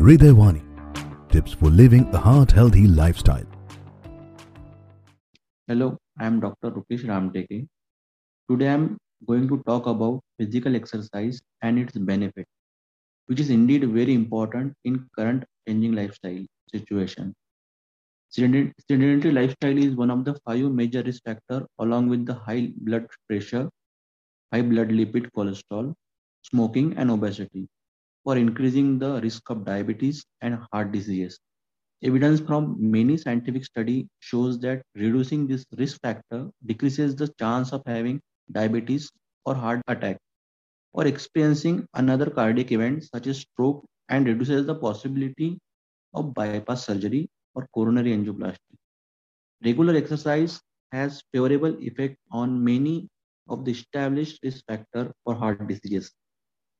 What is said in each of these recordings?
Hridayawani. Tips for living a heart healthy lifestyle. Hello, I am Dr. Rukesh Ramteke. Today I am going to talk about physical exercise and its benefit, which is indeed very important in current changing lifestyle situation. Sedentary lifestyle is one of the five major risk factors along with the high blood pressure, high blood lipid cholesterol, smoking and obesity for increasing the risk of diabetes and heart diseases. Evidence from many scientific studies shows that reducing this risk factor decreases the chance of having diabetes or heart attack or experiencing another cardiac event such as stroke and reduces the possibility of bypass surgery or coronary angioplasty. Regular exercise has favorable effect on many of the established risk factors for heart diseases.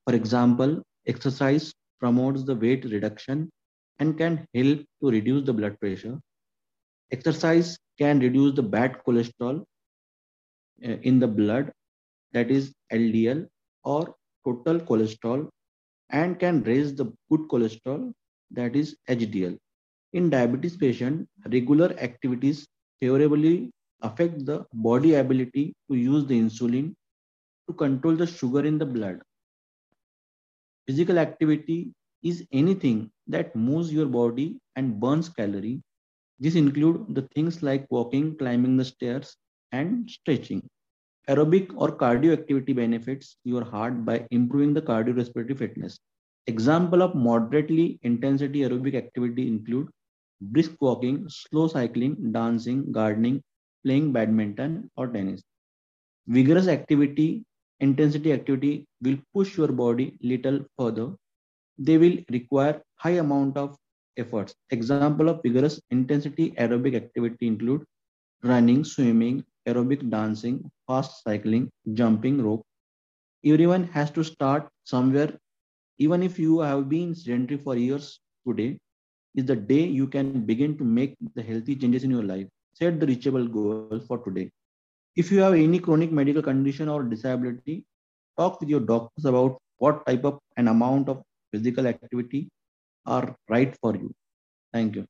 For example, exercise promotes the weight reduction and can help to reduce the blood pressure. Exercise can reduce the bad cholesterol uh, in the blood, that is LDL or total cholesterol, and can raise the good cholesterol, that is HDL. In diabetes patient, regular activities favorably affect the body ability to use the insulin to control the sugar in the blood. Physical activity is anything that moves your body and burns calorie. This include the things like walking, climbing the stairs, and stretching. Aerobic or cardio activity benefits your heart by improving the cardiorespiratory fitness. Example of moderately intensity aerobic activity include brisk walking, slow cycling, dancing, gardening, playing badminton or tennis. Vigorous activity, intensity activity will push your body little further. They will require high amount of efforts. Example of vigorous intensity aerobic activity include running, swimming, aerobic dancing, fast cycling, jumping rope. Everyone has to start somewhere. Even if you have been sedentary for years today, is the day you can begin to make the healthy changes in your life. Set the reachable goal for today. If you have any chronic medical condition or disability, talk with your doctors about what type of an amount of physical activity are right for you. Thank you.